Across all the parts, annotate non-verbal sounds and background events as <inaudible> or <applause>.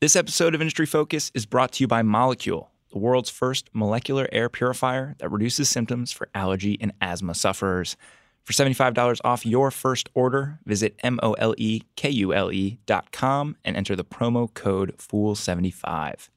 This episode of Industry Focus is brought to you by Molekule, the world's first molecular air purifier that reduces symptoms for allergy and asthma sufferers. For $75 off your first order, visit M-O-L-E-K-U-L-E dot com and enter the promo code FOOL75.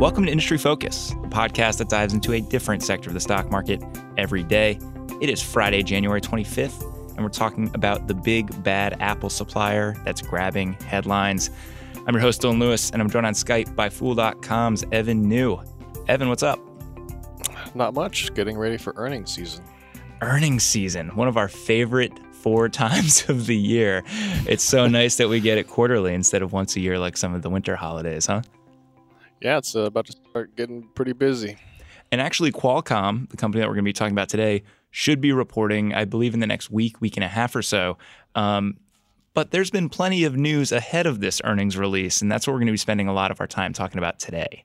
Welcome to Industry Focus, the podcast that dives into a different sector of the stock market every day. It is Friday, January 25th, and we're talking about the big bad Apple supplier that's grabbing headlines. I'm your host, Dylan Lewis, and I'm joined on Skype by Fool.com's Evan Niu. Evan, what's up? Not much. Getting ready for earnings season. Earnings season, one of our favorite four <laughs> times of the year. It's so nice that we get it quarterly instead of once a year like some of the winter holidays, huh? Yeah, it's uh, about to start getting pretty busy. And actually, Qualcomm, the company that we're going to be talking about today, should be reporting, I believe, in the next week, week and a half or so. Um, but there's been plenty of news ahead of this earnings release, and that's what we're going to be spending a lot of our time talking about today.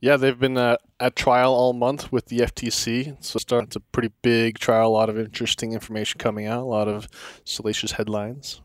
Yeah, they've been uh, at trial all month with the FTC. So it's a pretty big trial, a lot of interesting information coming out, a lot of salacious headlines.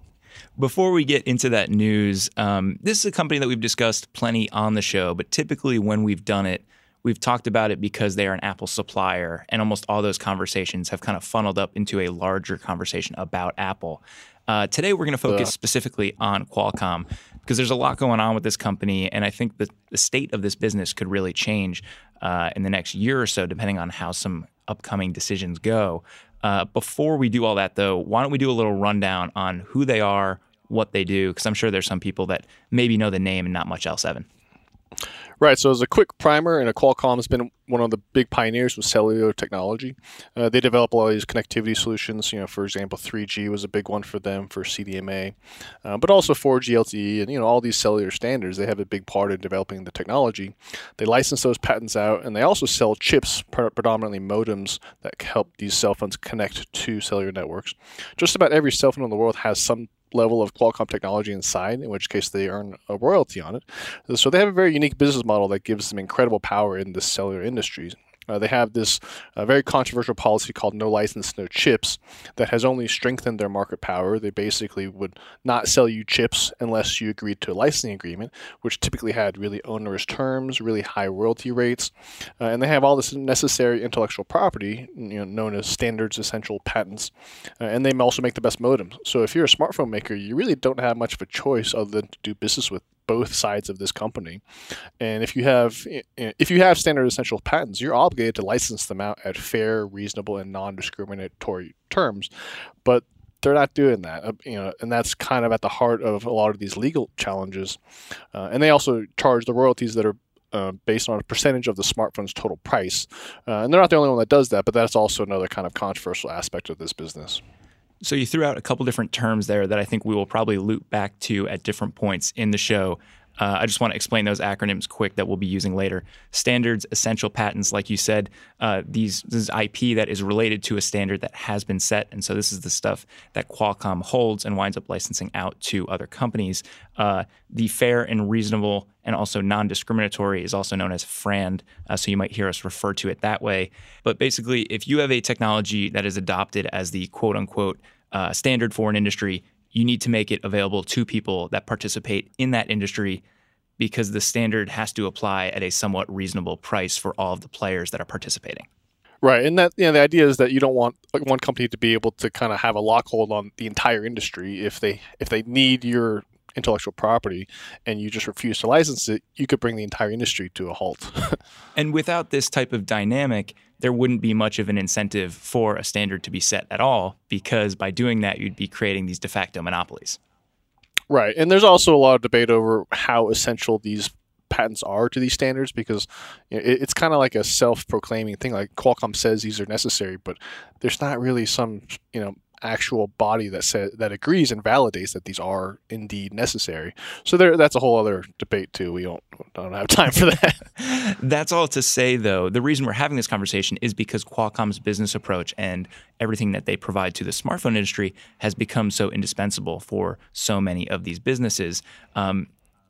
Before we get into that news, um, this is a company that we've discussed plenty on the show, but typically when we've done it, we've talked about it because they are an Apple supplier, and almost all those conversations have kind of funneled up into a larger conversation about Apple. Uh, today, we're going to focus specifically on Qualcomm because there's a lot going on with this company, and I think that the state of this business could really change uh, in the next year or so, depending on how some upcoming decisions go. Uh, before we do all that, though, why don't we do a little rundown on who they are, what they do? Because I'm sure there's some people that maybe know the name and not much else, Evan. Right. So as a quick primer, and a Qualcomm has been one of the big pioneers with cellular technology. Uh, they develop a lot of these connectivity solutions. You know, for example, 3G was a big one for them for CDMA, uh, but also 4G LTE, and you know all these cellular standards. They have a big part in developing the technology. They license those patents out, and they also sell chips, predominantly modems, that help these cell phones connect to cellular networks. Just about every cell phone in the world has some level of Qualcomm technology inside, in which case they earn a royalty on it. So they have a very unique business model that gives them incredible power in the cellular industry. Uh, they have this uh, very controversial policy called no license, no chips that has only strengthened their market power. They basically would not sell you chips unless you agreed to a licensing agreement, which typically had really onerous terms, really high royalty rates. Uh, and they have all this necessary intellectual property, you know, known as standards essential patents. Uh, and they also make the best modems. So if you're a smartphone maker, you really don't have much of a choice other than to do business with both sides of this company. And if you have if you have standard essential patents, you're obligated to license them out at fair, reasonable, and non-discriminatory terms. But they're not doing that, uh, you know, and that's kind of at the heart of a lot of these legal challenges. Uh, and they also charge the royalties that are uh, based on a percentage of the smartphone's total price. Uh, and they're not the only one that does that, but that's also another kind of controversial aspect of this business. So you threw out a couple different terms there that I think we will probably loop back to at different points in the show. Uh, I just want to explain those acronyms quick that we'll be using later. Standards, essential patents, like you said, uh, these this is IP that is related to a standard that has been set, and so this is the stuff that Qualcomm holds and winds up licensing out to other companies. Uh, the fair and reasonable and also non-discriminatory is also known as FRAND, uh, so you might hear us refer to it that way. But basically, if you have a technology that is adopted as the quote-unquote uh, standard for an industry, you need to make it available to people that participate in that industry because the standard has to apply at a somewhat reasonable price for all of the players that are participating. Right, and that you know the idea is that you don't want like one company to be able to kind of have a lockhold on the entire industry if they if they need your intellectual property and you just refuse to license it, you could bring the entire industry to a halt. <laughs> and without this type of dynamic, there wouldn't be much of an incentive for a standard to be set at all, because by doing that, you'd be creating these de facto monopolies. Right. And there's also a lot of debate over how essential these patents are to these standards because it's kind of like a self-proclaiming thing like Qualcomm says these are necessary but there's not really some you know actual body that says that agrees and validates that these are indeed necessary. So there, that's a whole other debate too. We don't don't have time for that. <laughs> that's all to say, though. The reason we're having this conversation is because Qualcomm's business approach and everything that they provide to the smartphone industry has become so indispensable for so many of these businesses. Um,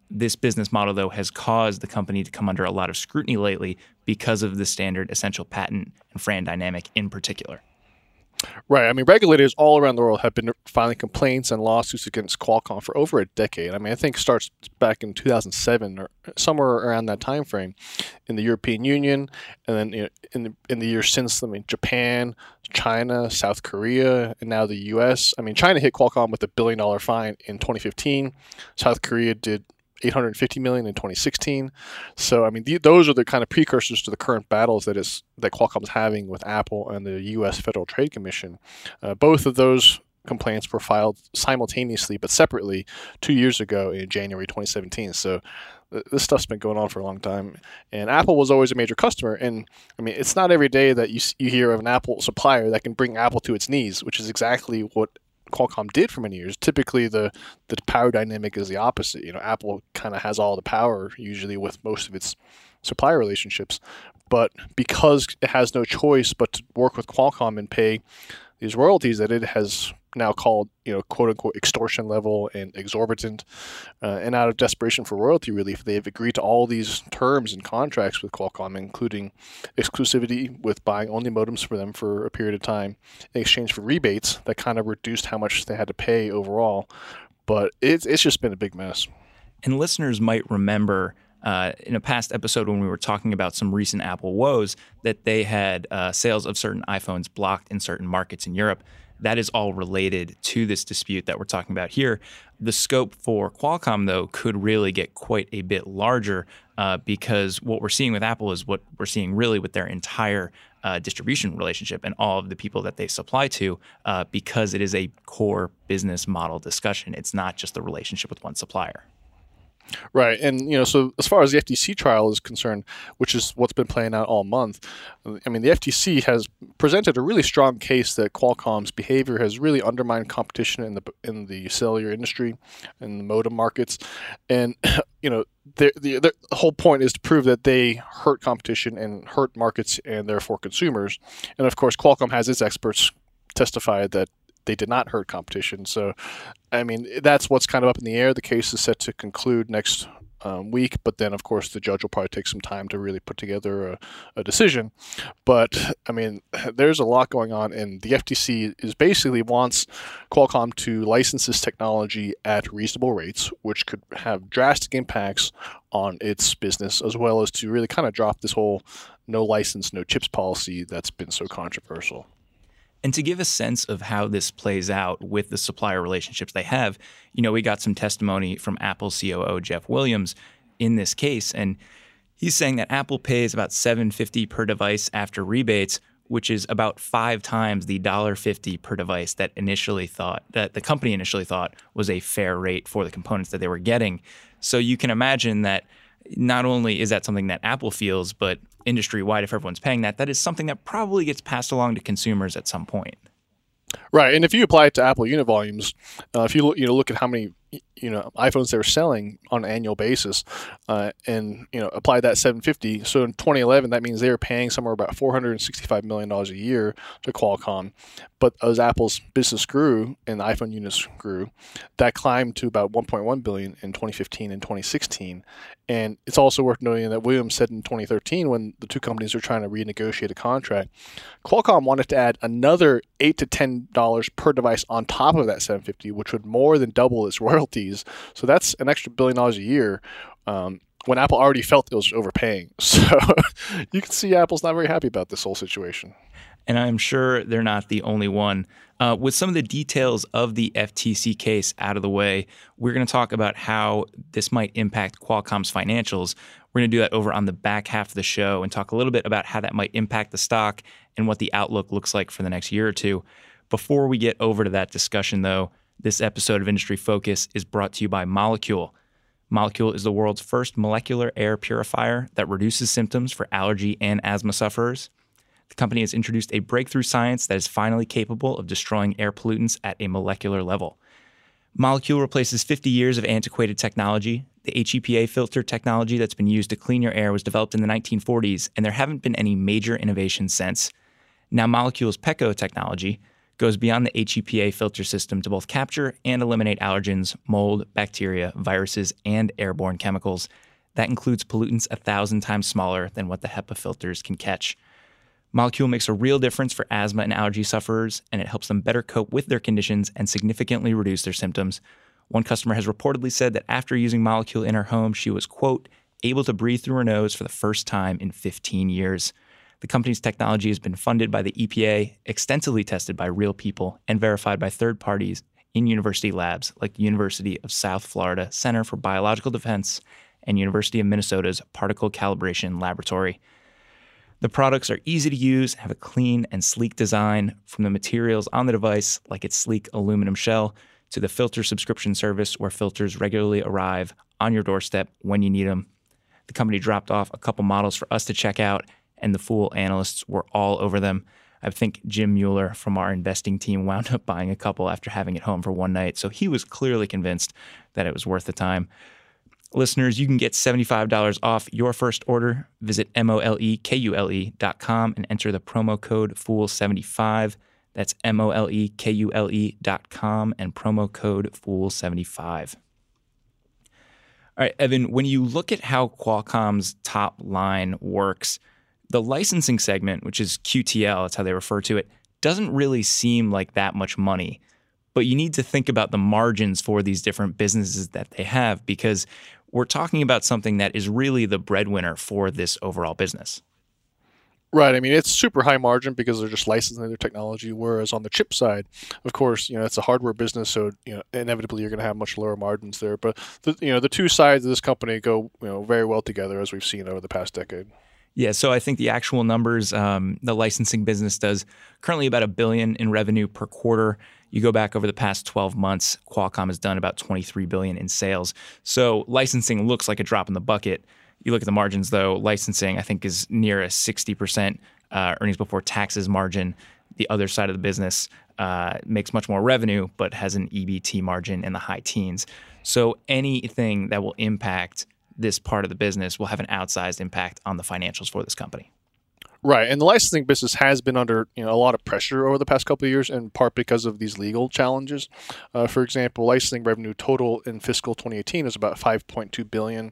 this business model, though, has caused the company to come under a lot of scrutiny lately because of the standard essential patent and FRAND dynamic in particular. Right. I mean, regulators all around the world have been filing complaints and lawsuits against Qualcomm for over a decade. I mean, I think it starts back in 2007 or somewhere around that time frame in the European Union, and then you know, in the in the years since, I mean, Japan, China, South Korea, and now the U.S. I mean, China hit Qualcomm with a billion dollar fine in 2015. South Korea did 850 million in 2016. So I mean, the, those are the kind of precursors to the current battles that is that Qualcomm is having with Apple and the U.S. Federal Trade Commission. Uh, both of those complaints were filed simultaneously but separately two years ago in January 2017. So this stuff's been going on for a long time, and Apple was always a major customer. And I mean, it's not every day that you you hear of an Apple supplier that can bring Apple to its knees, which is exactly what Qualcomm did for many years. Typically, the the power dynamic is the opposite. You know, Apple kind of has all the power usually with most of its supplier relationships, but because it has no choice but to work with Qualcomm and pay these royalties that it has now called, you know, quote unquote extortion level and exorbitant. Uh, and out of desperation for royalty relief, they've agreed to all these terms and contracts with Qualcomm, including exclusivity with buying only modems for them for a period of time in exchange for rebates that kind of reduced how much they had to pay overall. But it's, it's just been a big mess. And listeners might remember uh, in a past episode when we were talking about some recent Apple woes that they had uh, sales of certain iPhones blocked in certain markets in Europe that is all related to this dispute that we're talking about here. The scope for Qualcomm, though, could really get quite a bit larger uh, because what we're seeing with Apple is what we're seeing really with their entire uh, distribution relationship and all of the people that they supply to uh, because it is a core business model discussion. It's not just the relationship with one supplier. Right, and you know, so as far as the FTC trial is concerned, which is what's been playing out all month, I mean, the FTC has presented a really strong case that Qualcomm's behavior has really undermined competition in the in the cellular industry, in the modem markets, and <clears throat> you know, the, the, whole point is to prove that they hurt competition and hurt markets and therefore consumers, and of course, Qualcomm has its experts testify that they did not hurt competition. So, I mean, that's what's kind of up in the air. The case is set to conclude next um, week, but then, of course, the judge will probably take some time to really put together a, a, decision. But I mean, <laughs> there's a lot going on, and the FTC is basically wants Qualcomm to license this technology at reasonable rates, which could have drastic impacts on its business, as well as to really kind of drop this whole no license, no chips policy that's been so controversial. And to give a sense of how this plays out with the supplier relationships they have, you know, we got some testimony from Apple COO Jeff Williams in this case, and he's saying that Apple pays about 750 per device after rebates, which is about five times the $1.50 per device that initially thought that the company initially thought was a fair rate for the components that they were getting. So you can imagine that not only is that something that Apple feels, but industry wide, if everyone's paying that, that is something that probably gets passed along to consumers at some point. Right, and if you apply it to Apple unit volumes, uh, if you you know look at how many you know iPhones they're selling on an annual basis, uh, and you know apply that 750. So in 2011, that means they were paying somewhere about 465 million dollars a year to Qualcomm. But as Apple's business grew and the iPhone units grew, that climbed to about 1.1 billion in 2015 and 2016. And it's also worth noting that Williams said in 2013, when the two companies were trying to renegotiate a contract, Qualcomm wanted to add another eight to ten dollars per device on top of that 750, which would more than double its <laughs> royalties. So that's an extra billion dollars a year. Um, when Apple already felt it was overpaying. <laughs> So you can see Apple's not very happy about this whole situation and I'm sure they're not the only one. Uh, with some of the details of the FTC case out of the way, we're going to talk about how this might impact Qualcomm's financials. We're going to do that over on the back half of the show and talk a little bit about how that might impact the stock and what the outlook looks like for the next year or two. Before we get over to that discussion, though, this episode of Industry Focus is brought to you by Molekule. Molekule is the world's first molecular air purifier that reduces symptoms for allergy and asthma sufferers. The company has introduced a breakthrough science that is finally capable of destroying air pollutants at a molecular level. Molekule replaces 50 years of antiquated technology. The HEPA filter technology that's been used to clean your air was developed in the 1940s, and there haven't been any major innovations since. Now, Molekule's PECO technology goes beyond the HEPA filter system to both capture and eliminate allergens, mold, bacteria, viruses, and airborne chemicals. That includes pollutants a thousand times smaller than what the HEPA filters can catch. Molekule makes a real difference for asthma and allergy sufferers, and it helps them better cope with their conditions and significantly reduce their symptoms. One customer has reportedly said that after using Molekule in her home, she was, quote, able to breathe through her nose for the first time in 15 years. The company's technology has been funded by the EPA, extensively tested by real people, and verified by third parties in university labs like the University of South Florida Center for Biological Defense and University of Minnesota's Particle Calibration Laboratory. The products are easy to use, have a clean and sleek design from the materials on the device, like its sleek aluminum shell, to the filter subscription service where filters regularly arrive on your doorstep when you need them. The company dropped off a couple models for us to check out, and the Fool analysts were all over them. I think Jim Mueller from our investing team wound up buying a couple after having it home for one night, so he was clearly convinced that it was worth the time. Listeners, you can get $75 off your first order. Visit molekule.com and enter the promo code FOOL75. That's M-O-L-E-K-U-L-E dot com and promo code FOOL75. All right, Evan, when you look at how Qualcomm's top line works, the licensing segment, which is QTL, that's how they refer to it, doesn't really seem like that much money. But you need to think about the margins for these different businesses that they have because we're talking about something that is really the breadwinner for this overall business. Right. I mean, it's super high margin because they're just licensing their technology. Whereas on the chip side, of course, you know, it's a hardware business, so you know, inevitably you're going to have much lower margins there. But the, you know, the two sides of this company go, you know, very well together as we've seen over the past decade. Yeah, so I think the actual numbers, um, the licensing business does currently about a billion in revenue per quarter. You go back over the past 12 months, Qualcomm has done about 23 billion in sales. So licensing looks like a drop in the bucket. You look at the margins, though, licensing, I think, is near a 60% uh, earnings before taxes margin. The other side of the business uh, makes much more revenue, but has an EBT margin in the high teens. So anything that will impact this part of the business will have an outsized impact on the financials for this company. Right, and the licensing business has been under you know a lot of pressure over the past couple of years, in part because of these legal challenges. Uh, for example, licensing revenue total in fiscal 2018 is about 5.2 billion,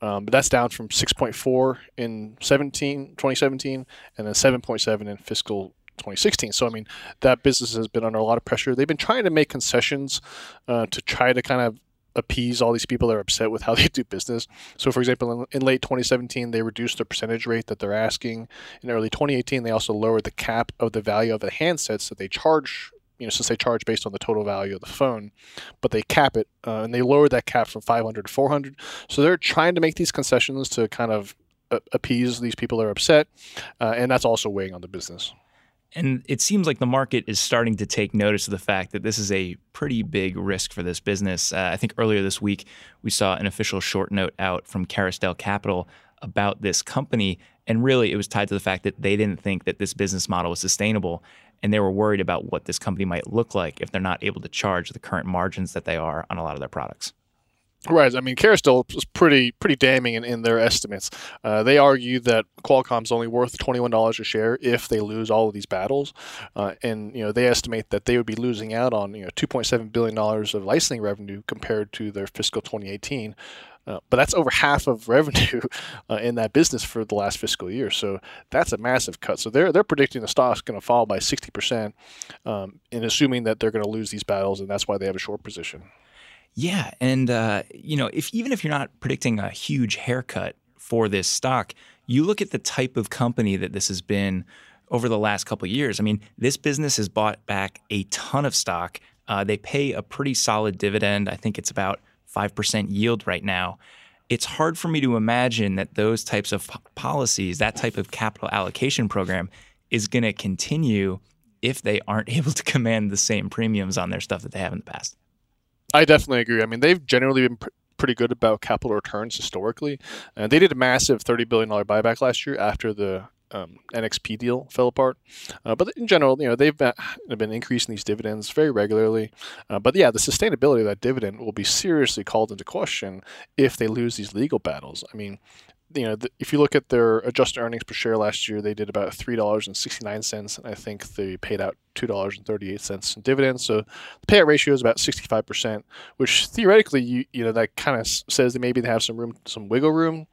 um, but that's down from 6.4 in 17 2017, and then 7.7 in fiscal 2016. So I mean, that business has been under a lot of pressure. They've been trying to make concessions uh, to try to kind of appease all these people that are upset with how <laughs> they do business. So, for example, in, in, late 2017, they reduced the percentage rate that they're asking. In early 2018, they also lowered the cap of the value of the handsets that they charge. You know, since they charge based on the total value of the phone, but they cap it, uh, and they lowered that cap from 500 to 400. So they're trying to make these concessions to kind of uh, appease these people that are upset, uh, and that's also weighing on the business. And it seems like the market is starting to take notice of the fact that this is a pretty big risk for this business. Uh, I think earlier this week, we saw an official short note out from Kerrisdale Capital about this company. And really, it was tied to the fact that they didn't think that this business model was sustainable. And they were worried about what this company might look like if they're not able to charge the current margins that they are on a lot of their products. Right. I mean, Kerrisdale was pretty pretty damning in, in their estimates. Uh, they argue that Qualcomm's only worth twenty one dollars a share if they lose all of these battles, uh, and you know they estimate that they would be losing out on you know two point seven billion dollars of licensing revenue compared to their fiscal twenty eighteen. Uh, but that's over half of <laughs> revenue uh, in that business for the last fiscal year. So that's a massive cut. So they're they're predicting the stock's going to fall by sixty percent, um, and assuming that they're going to lose these battles, and that's why they have a short position. Yeah, and uh, you know, if even if you're not predicting a huge haircut for this stock, you look at the type of company that this has been over the last couple years. I mean, this business has bought back a ton of stock. Uh, they pay a pretty solid dividend. I think it's about five percent yield right now. It's hard for me to imagine that those types of policies, that type of capital allocation program, is going to continue if they aren't <laughs> able to command the same premiums on their stuff that they have in the past. I definitely agree. I mean, they've generally been pr- pretty good about capital returns historically. And uh, they did a massive $30 billion buyback last year after the um, NXP deal fell apart. Uh, but in general, you know, they've been, <sighs> been increasing these dividends very regularly. Uh, but yeah, the sustainability of that dividend will be seriously called into question if they lose these legal battles. I mean, you know, the, if you look at their adjusted earnings per share last year, they did about three dollars and sixty nine cents, and I think they paid out two dollars and thirty eight cents in dividends. So the payout ratio is about sixty five percent, which theoretically, you you know, that kind of says that maybe they have some room, some wiggle room.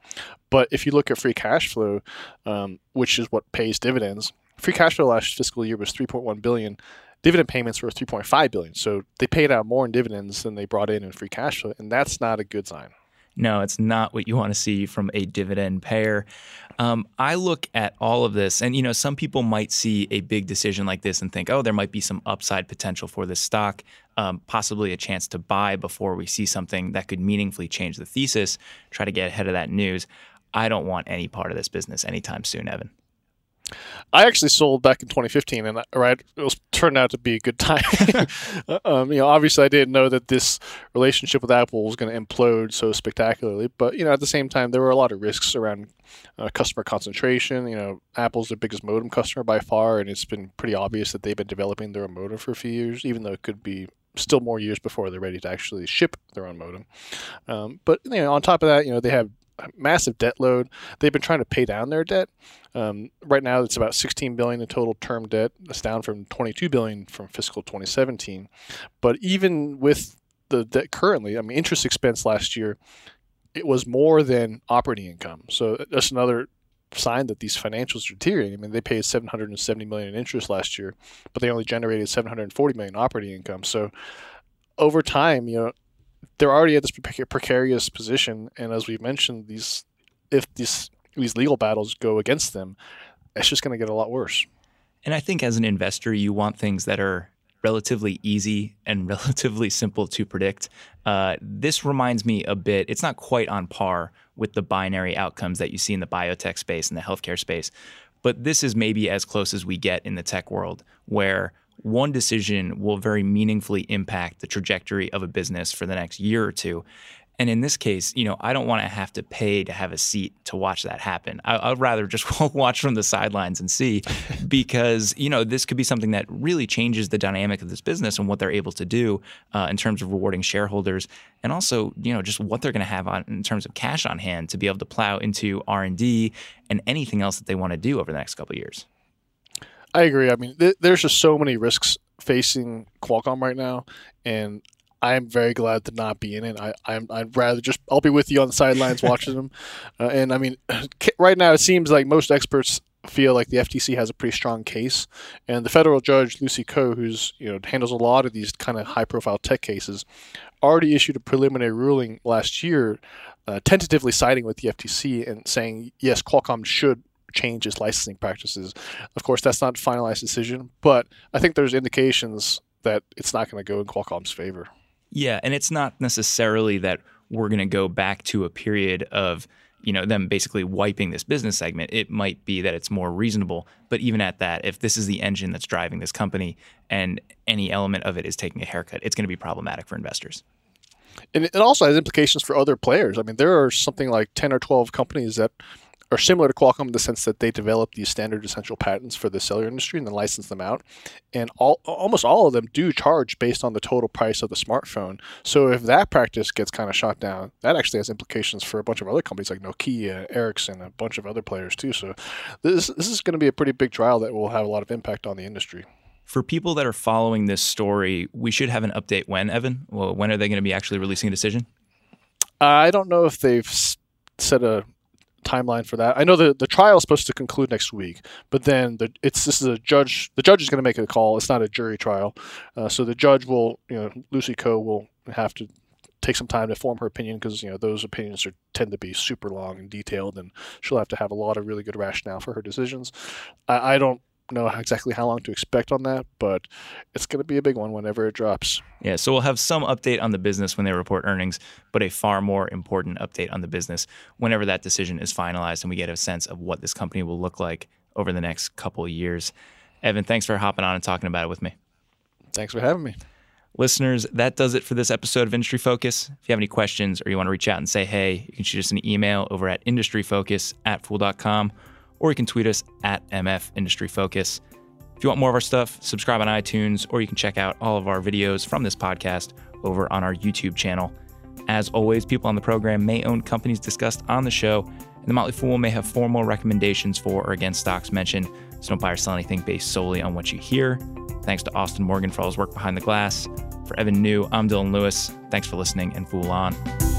But if you look at free cash flow, um, which is what pays dividends, free cash flow last fiscal year was three point one billion. Dividend payments were 3.5 billion, so they paid out more in dividends than they brought in in free cash flow, and that's not a good sign. No, it's not what you want to see from a dividend payer. Um, I look at all of this, and you know, some people might see a big decision like this and think, "Oh, there might be some upside potential for this stock, um, possibly a chance to buy before we see something that could meaningfully change the thesis." Try to get ahead of that news. I don't want any part of this business anytime soon, Evan. I actually sold back in 2015, and right, it was turned out to be a good time. <laughs> <laughs> um, you know, obviously, I didn't know that this relationship with Apple was going to implode so spectacularly, but you know, at the same time, there were a lot of risks around uh, customer concentration. You know, Apple's the biggest modem customer by far, and it's been pretty obvious that they've been developing their own modem for a few years, even though it could be still more years before they're ready to actually ship their own modem. Um, but you know, on top of that, you know, they have massive debt load. They've been trying to pay down their debt. Um, right now, it's about 16 billion in total term debt. That's down from 22 billion from fiscal 2017. But even with the debt currently, I mean, interest expense last year, it was more than operating income. So that's another sign that these financials are deteriorating. I mean, they paid 770 million in interest last year, but they only generated 740 million operating income. So over time, you know, they're already at this precarious position, and as we've mentioned, these if these these legal battles go against them, it's just going to get a lot worse. And I think as an investor, you want things that are relatively easy and <laughs> relatively simple to predict. Uh, this reminds me a bit, it's not quite on par with the binary outcomes that you see in the biotech space and the healthcare space, but this is maybe as close as we get in the tech world, where one decision will very meaningfully impact the trajectory of a business for the next year or two. And in this case, you know, I don't want to have to pay to have a seat to watch that happen. I, would rather just <laughs> watch from the sidelines and see, <laughs> because you know this could be something that really changes the dynamic of this business and what they're able to do uh, in terms of rewarding shareholders, and also you know just what they're going to have on in terms of cash on hand to be able to plow into R and D and anything else that they want to do over the next couple of years. I agree. I mean, th- there's just so many risks facing Qualcomm right now, and I'm very glad to not be in it. I, I'm, I'd rather just I'll be with you on the sidelines watching them. <laughs> Uh, and I mean, <clears throat> right now it seems like most experts feel like the FTC has a pretty strong case, and the federal judge Lucy Koh, who's you know handles a lot of these kind of high-profile tech cases, already issued a preliminary ruling last year, uh, tentatively siding with the FTC and saying yes, Qualcomm should change its licensing practices. Of course, that's not a finalized decision, but I think there's indications that it's not going to go in Qualcomm's favor. Yeah, and it's not necessarily that we're going to go back to a period of you know them basically wiping this business segment it might be that it's more reasonable but even at that if this is the engine that's driving this company and any element of it is taking a haircut it's going to be problematic for investors and it also has implications for other players i mean there are something like 10 or 12 companies that are similar to Qualcomm in the sense that they develop these standard essential patents for the cellular industry and then license them out. And all almost all of them do charge based on the total price of the smartphone. So if that practice gets kind of shot down, that actually has implications for a bunch of other companies like Nokia, Ericsson, a bunch of other players too. So this this is going to be a pretty big trial that will have a lot of impact on the industry. For people that are following this story, we should have an update when, Evan? Well, when are they going to be actually releasing a decision? I don't know if they've set a timeline for that. I know the the trial is supposed to conclude next week, but then the it's this is a judge. The judge is going to make a call. It's not a jury trial, uh, so the judge will you know Lucy Koh will have to take some time to form her opinion because you know those opinions are tend to be super long and detailed, and she'll have to have a lot of really good rationale for her decisions. I, I don't know exactly how long to expect on that, but it's going to be a big one whenever it drops. Yeah, so we'll have some update on the business when they report earnings, but a far more important update on the business whenever that decision is finalized and we get a sense of what this company will look like over the next couple of years. Evan, thanks for hopping on and talking about it with me. Thanks for having me. Listeners, that does it for this episode of Industry Focus. If you have any questions or you want to reach out and say hey, you can shoot us an email over at industryfocus at fool.com or you can tweet us at MF Industry Focus. If you want more of our stuff, subscribe on iTunes, or you can check out all of our videos from this podcast over on our YouTube channel. As always, people on the program may own companies discussed on the show, and the Motley Fool may have formal recommendations for or against stocks mentioned, so don't buy or sell anything based solely on what you hear. Thanks to Austin Morgan for all his work behind the glass. For Evan Niu, I'm Dylan Lewis. Thanks for listening and Fool On.